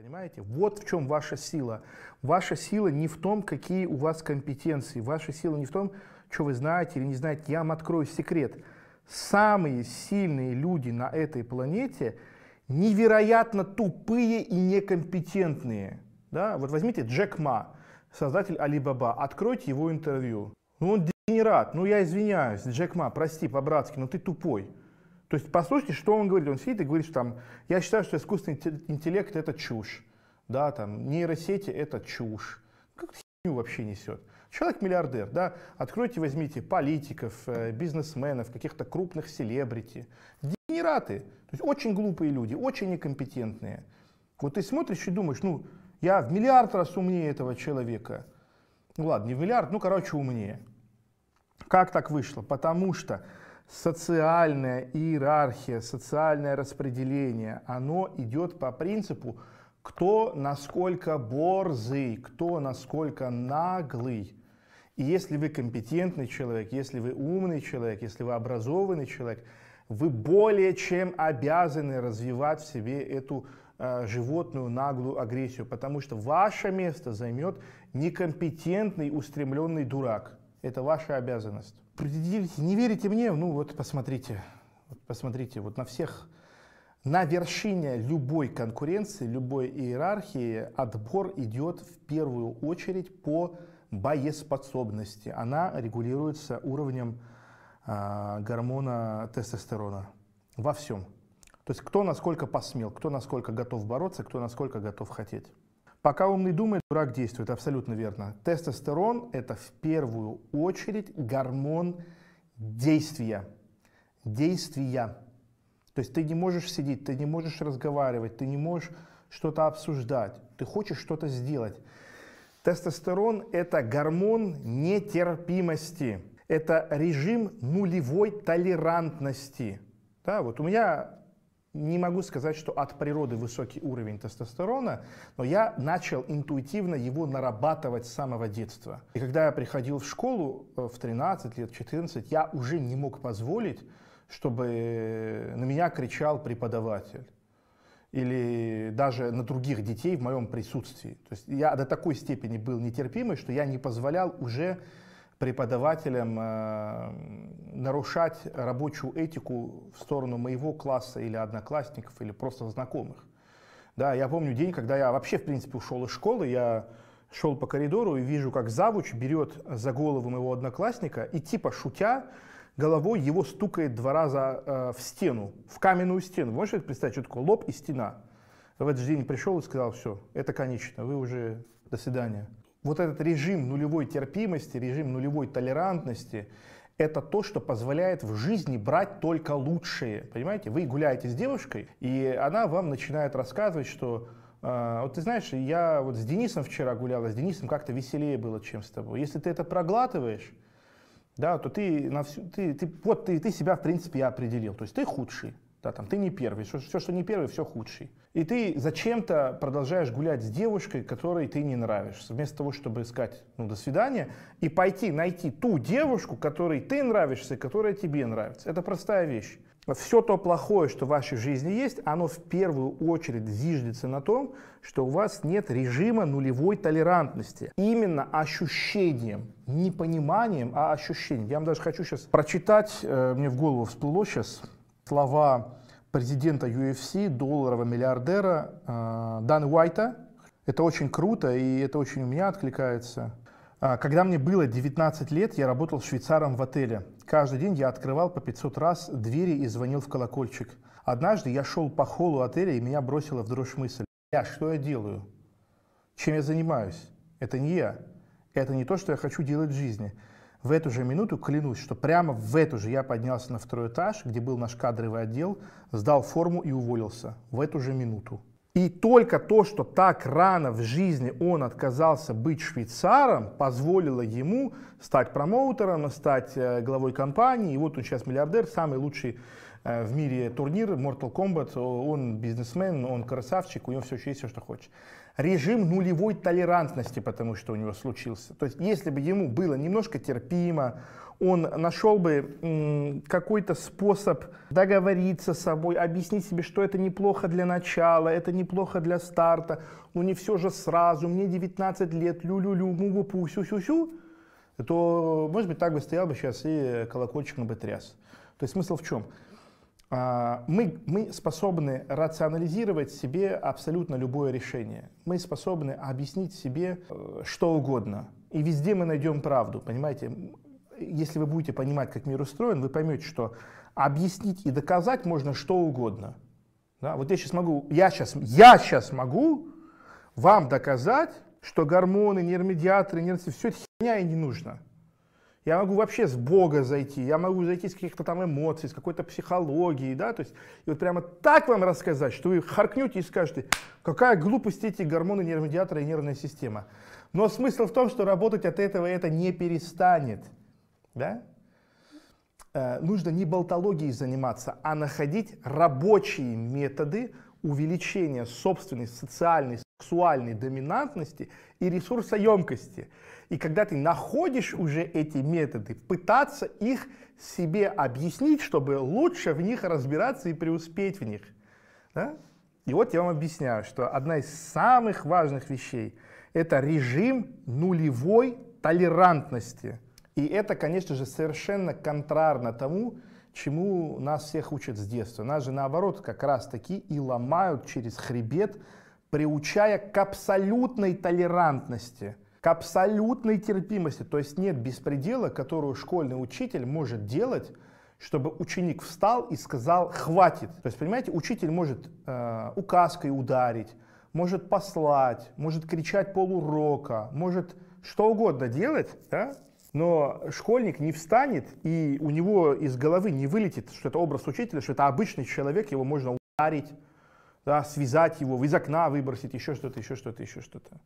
Понимаете? Вот в чем ваша сила. Ваша сила не в том, какие у вас компетенции. Ваша сила не в том, что вы знаете или не знаете. Я вам открою секрет. Самые сильные люди на этой планете невероятно тупые и некомпетентные. Да? Вот возьмите Джек Ма, создатель Алибаба, откройте его интервью. Ну, он дегенерат, ну я извиняюсь, Джек Ма, прости по-братски, но ты тупой. То есть послушайте, что он говорит. Он сидит и говорит, там, я считаю, что искусственный интеллект это чушь. Да, там, нейросети это чушь. Как херню вообще несет. Человек миллиардер, да, откройте, возьмите политиков, э, бизнесменов, каких-то крупных селебрити. Дегенераты, то есть очень глупые люди, очень некомпетентные. Вот ты смотришь и думаешь, ну, я в миллиард раз умнее этого человека. Ну ладно, не в миллиард, ну, короче, умнее. Как так вышло? Потому что социальная иерархия, социальное распределение, оно идет по принципу, кто насколько борзый, кто насколько наглый. И если вы компетентный человек, если вы умный человек, если вы образованный человек, вы более чем обязаны развивать в себе эту э, животную наглую агрессию, потому что ваше место займет некомпетентный, устремленный дурак. Это ваша обязанность. Не верите мне? Ну вот посмотрите, вот посмотрите, вот на всех, на вершине любой конкуренции, любой иерархии отбор идет в первую очередь по боеспособности. Она регулируется уровнем э, гормона тестостерона во всем. То есть кто насколько посмел, кто насколько готов бороться, кто насколько готов хотеть. Пока умный думает, дурак действует, абсолютно верно. Тестостерон – это в первую очередь гормон действия. Действия. То есть ты не можешь сидеть, ты не можешь разговаривать, ты не можешь что-то обсуждать, ты хочешь что-то сделать. Тестостерон – это гормон нетерпимости, это режим нулевой толерантности. Да, вот у меня не могу сказать, что от природы высокий уровень тестостерона, но я начал интуитивно его нарабатывать с самого детства. И когда я приходил в школу э, в 13 лет, 14, я уже не мог позволить, чтобы на меня кричал преподаватель или даже на других детей в моем присутствии. То есть я до такой степени был нетерпимый, что я не позволял уже преподавателям э, нарушать рабочую этику в сторону моего класса или одноклассников, или просто знакомых. Да, я помню день, когда я вообще, в принципе, ушел из школы, я шел по коридору и вижу, как завуч берет за голову моего одноклассника и типа шутя головой его стукает два раза э, в стену, в каменную стену. Можете представить, что такое лоб и стена? В этот же день пришел и сказал, все, это конечно, вы уже, до свидания вот этот режим нулевой терпимости, режим нулевой толерантности, это то, что позволяет в жизни брать только лучшее. Понимаете, вы гуляете с девушкой, и она вам начинает рассказывать, что э, вот ты знаешь, я вот с Денисом вчера гуляла, с Денисом как-то веселее было, чем с тобой. Если ты это проглатываешь, да, то ты, на всю, ты, ты, вот ты, ты себя в принципе определил. То есть ты худший. Да, там, ты не первый, все, все, что не первый, все худший. И ты зачем-то продолжаешь гулять с девушкой, которой ты не нравишься, вместо того, чтобы сказать ну, «до свидания» и пойти найти ту девушку, которой ты нравишься которая тебе нравится. Это простая вещь. Все то плохое, что в вашей жизни есть, оно в первую очередь зиждется на том, что у вас нет режима нулевой толерантности. Именно ощущением, не пониманием, а ощущением. Я вам даже хочу сейчас прочитать, э, мне в голову всплыло сейчас, слова президента UFC, долларового миллиардера э, Дана Уайта. Это очень круто, и это очень у меня откликается. А, когда мне было 19 лет, я работал швейцаром в отеле. Каждый день я открывал по 500 раз двери и звонил в колокольчик. Однажды я шел по холлу отеля, и меня бросила в дрожь мысль. Я, что я делаю? Чем я занимаюсь? Это не я. Это не то, что я хочу делать в жизни. В эту же минуту клянусь, что прямо в эту же я поднялся на второй этаж, где был наш кадровый отдел, сдал форму и уволился. В эту же минуту. И только то, что так рано в жизни он отказался быть швейцаром, позволило ему стать промоутером, стать э, главой компании. И вот он сейчас миллиардер, самый лучший э, в мире турнир Mortal Kombat, он бизнесмен, он красавчик, у него все есть, все, что хочет. Режим нулевой толерантности, потому что у него случился. То есть, если бы ему было немножко терпимо, он нашел бы какой-то способ договориться с собой, объяснить себе, что это неплохо для начала, это неплохо для старта, ну не все же сразу, мне 19 лет, лю-лю-лю, му-му-пу, сю-сю-сю, то, может быть, так бы стоял бы сейчас и колокольчиком бы тряс. То есть смысл в чем? А, мы, мы способны рационализировать себе абсолютно любое решение. Мы способны объяснить себе э, что угодно. И везде мы найдем правду, понимаете? Если вы будете понимать, как мир устроен, вы поймете, что объяснить и доказать можно что угодно. Да? Вот я сейчас могу, я сейчас, я сейчас могу вам доказать, что гормоны, нейромедиаторы, нейроцепции, все это херня и не нужно. Я могу вообще с Бога зайти, я могу зайти с каких-то там эмоций, с какой-то психологии, да, то есть, и вот прямо так вам рассказать, что вы харкнете и скажете, какая глупость эти гормоны, нейромедиаторы и нервная система. Но смысл в том, что работать от этого это не перестанет, да. Э, нужно не болтологией заниматься, а находить рабочие методы увеличения собственной социальной, сексуальной доминантности и ресурсоемкости. И когда ты находишь уже эти методы, пытаться их себе объяснить, чтобы лучше в них разбираться и преуспеть в них. Да? И вот я вам объясняю, что одна из самых важных вещей – это режим нулевой толерантности. И это, конечно же, совершенно контрарно тому, чему нас всех учат с детства. Нас же наоборот как раз таки и ломают через хребет, приучая к абсолютной толерантности, к абсолютной терпимости. То есть нет беспредела, которую школьный учитель может делать, чтобы ученик встал и сказал «хватит». То есть, понимаете, учитель может э, указкой ударить, может послать, может кричать полурока, может что угодно делать, да? Но школьник не встанет, и у него из головы не вылетит, что это образ учителя, что это обычный человек, его можно ударить, да, связать его, из окна выбросить, еще что-то, еще что-то, еще что-то.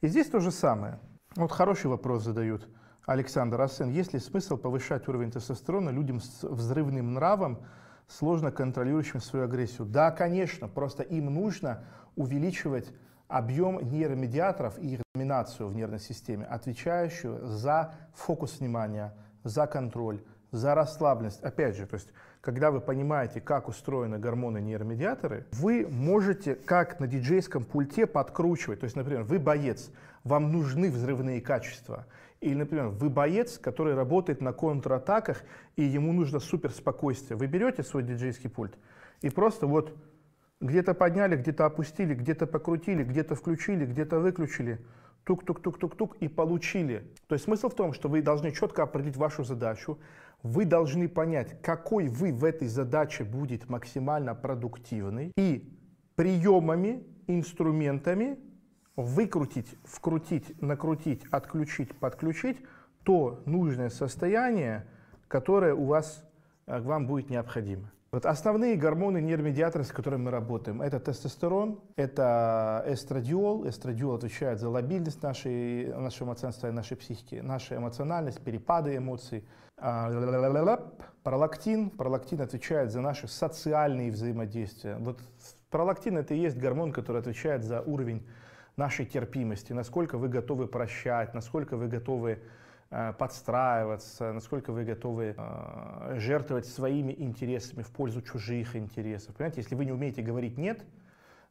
И здесь то же самое. Вот хороший вопрос задают. Александр Асен, есть ли смысл повышать уровень тестостерона людям с взрывным нравом, сложно контролирующим свою агрессию? Да, конечно, просто им нужно увеличивать объем нейромедиаторов и их доминацию в нервной системе, отвечающую за фокус внимания, за контроль, за расслабленность. Опять же, то есть, когда вы понимаете, как устроены гормоны нейромедиаторы, вы можете, как на диджейском пульте, подкручивать. То есть, например, вы боец, вам нужны взрывные качества. Или, например, вы боец, который работает на контратаках, и ему нужно суперспокойствие. Вы берете свой диджейский пульт и просто вот где-то подняли, где-то опустили, где-то покрутили, где-то включили, где-то выключили. Тук-тук-тук-тук-тук и получили. То есть смысл в том, что вы должны четко определить вашу задачу. Вы должны понять, какой вы в этой задаче будет максимально продуктивный. И приемами, инструментами выкрутить, вкрутить, накрутить, отключить, подключить то нужное состояние, которое у вас, э, вам будет необходимо. Вот основные гормоны, нейромедиаторы, с которыми мы работаем, это тестостерон, это эстрадиол. Эстрадиол отвечает за лобильность нашей, нашего эмоционального нашей психики, наша эмоциональность, перепады эмоций. А, пролактин. Пролактин отвечает за наши социальные взаимодействия. Вот пролактин это и есть гормон, который отвечает за уровень нашей терпимости, насколько вы готовы прощать, насколько вы готовы подстраиваться, насколько вы готовы э, жертвовать своими интересами в пользу чужих интересов. Понимаете, если вы не умеете говорить «нет»,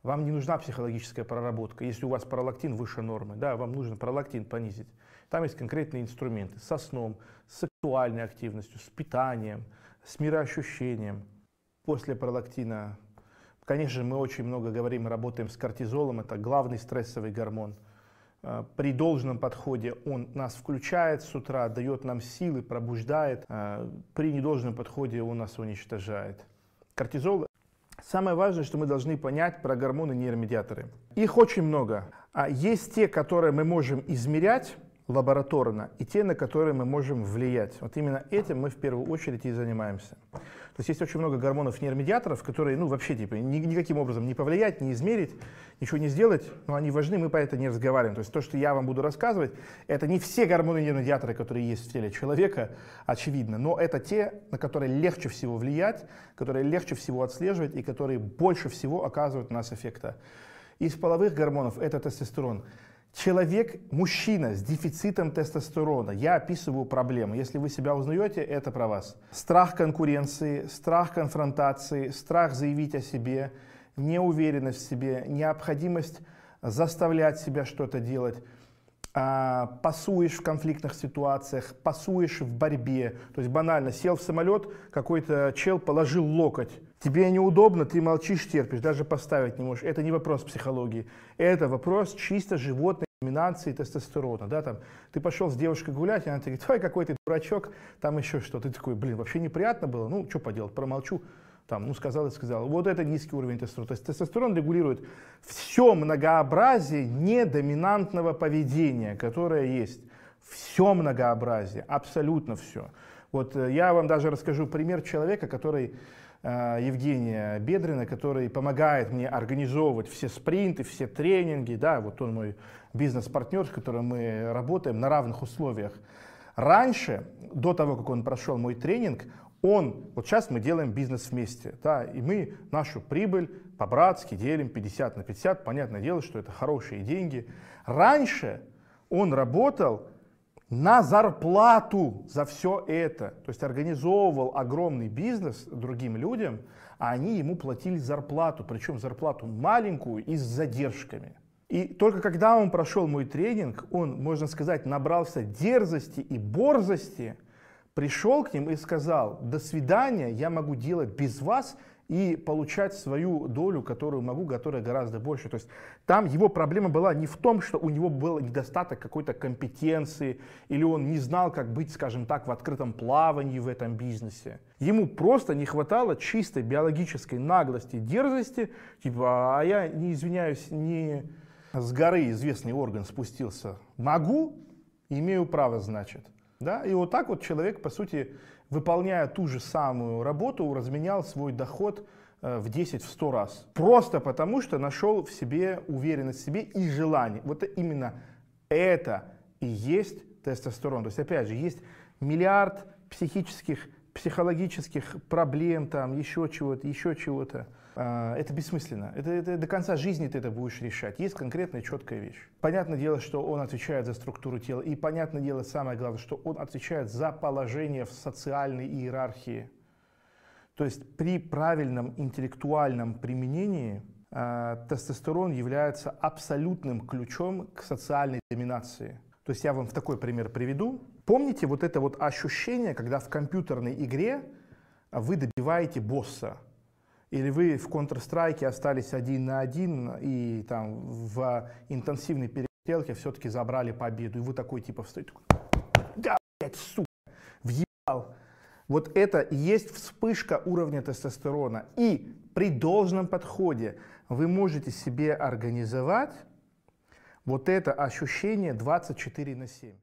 вам не нужна психологическая проработка. Если у вас пролактин выше нормы, да, вам нужно пролактин понизить. Там есть конкретные инструменты со сном, с сексуальной активностью, с питанием, с мироощущением. После пролактина, конечно мы очень много говорим работаем с кортизолом, это главный стрессовый гормон – Э, при должном подходе он нас включает с утра, дает нам силы, пробуждает. Э, при недолжном подходе он нас уничтожает. Кортизол. Самое важное, что мы должны понять про гормоны нейромедиаторы. Их очень много. А есть те, которые мы можем измерять, лабораторно, и те, на которые мы можем влиять. Вот именно этим мы в первую очередь и занимаемся. То есть есть очень много гормонов нейромедиаторов, которые, ну, вообще, типа, ни, никаким образом не повлиять, не измерить, ничего не сделать, но они важны, мы по этому не разговариваем. То есть то, что я вам буду рассказывать, это не все гормоны нейромедиаторы, которые есть в теле человека, очевидно, но это те, на которые легче всего влиять, которые легче всего отслеживать и которые больше всего оказывают на нас эффекта. Из половых гормонов это тестостерон. Человек, мужчина с дефицитом тестостерона, я описываю проблему. Если вы себя узнаете, это про вас. Страх конкуренции, страх конфронтации, страх заявить о себе, неуверенность в себе, необходимость заставлять себя что-то делать, а, пасуешь в конфликтных ситуациях, пасуешь в борьбе. То есть банально, сел в самолет, какой-то чел положил локоть. Тебе неудобно, ты молчишь, терпишь, даже поставить не можешь. Это не вопрос психологии. Это вопрос чисто животной доминации тестостерона, да, там, ты пошел с девушкой гулять, и она тебе говорит, ой, какой ты дурачок, там еще что, ты такой, блин, вообще неприятно было, ну, что поделать, промолчу, там, ну, сказал и сказал. Вот это низкий уровень тестостерона. То есть тестостерон регулирует все многообразие недоминантного поведения, которое есть. Все многообразие, абсолютно все. Вот э, я вам даже расскажу пример человека, который Э, Евгения Бедрина, который помогает мне организовывать все спринты, все тренинги. Да, вот он мой бизнес-партнер, с которым мы работаем на равных условиях. Раньше, до того, как он прошел мой тренинг, он, вот сейчас мы делаем бизнес вместе, да, и мы нашу прибыль по-братски делим 50 на 50, понятное дело, что это хорошие деньги. Раньше он работал на зарплату за все это. То есть организовывал огромный бизнес другим людям, а они ему платили зарплату, причем зарплату маленькую и с задержками. И только когда он прошел мой тренинг, он, можно сказать, набрался дерзости и борзости, пришел к ним и сказал, до свидания, я могу делать без вас и получать свою долю, которую могу, которая гораздо больше. То есть там его проблема была не в том, что у него был недостаток какой-то компетенции, или он не знал, как быть, скажем так, в открытом плавании в этом бизнесе. Ему просто не хватало чистой биологической наглости, дерзости, типа, а я, не извиняюсь, не с горы известный орган спустился. Могу, имею право, значит. Да? И вот так вот человек, по сути, выполняя ту же самую работу, разменял свой доход э, в 10, в 100 раз. Просто потому, что нашел в себе уверенность в себе и желание. Вот именно это и есть тестостерон. То есть, опять же, есть миллиард психических, психологических проблем, там, еще чего-то, еще чего-то. А, это бессмысленно. Это, это до конца жизни ты это будешь решать. Есть конкретная четкая вещь. Понятное дело, что он отвечает за структуру тела. И понятное дело, самое главное, что он отвечает за положение в социальной иерархии. То есть при правильном интеллектуальном применении э, тестостерон является абсолютным ключом к социальной доминации. То есть я вам в такой пример приведу. Помните вот это вот ощущение, когда в компьютерной игре вы добиваете босса? Или вы в Counter-Strike остались один на один и там в интенсивной перестрелке все-таки забрали победу, и вы такой типа встаете, да, блядь, сука, въебал. Вот это и есть вспышка уровня тестостерона. И при должном подходе вы можете себе организовать вот это ощущение 24 на 7.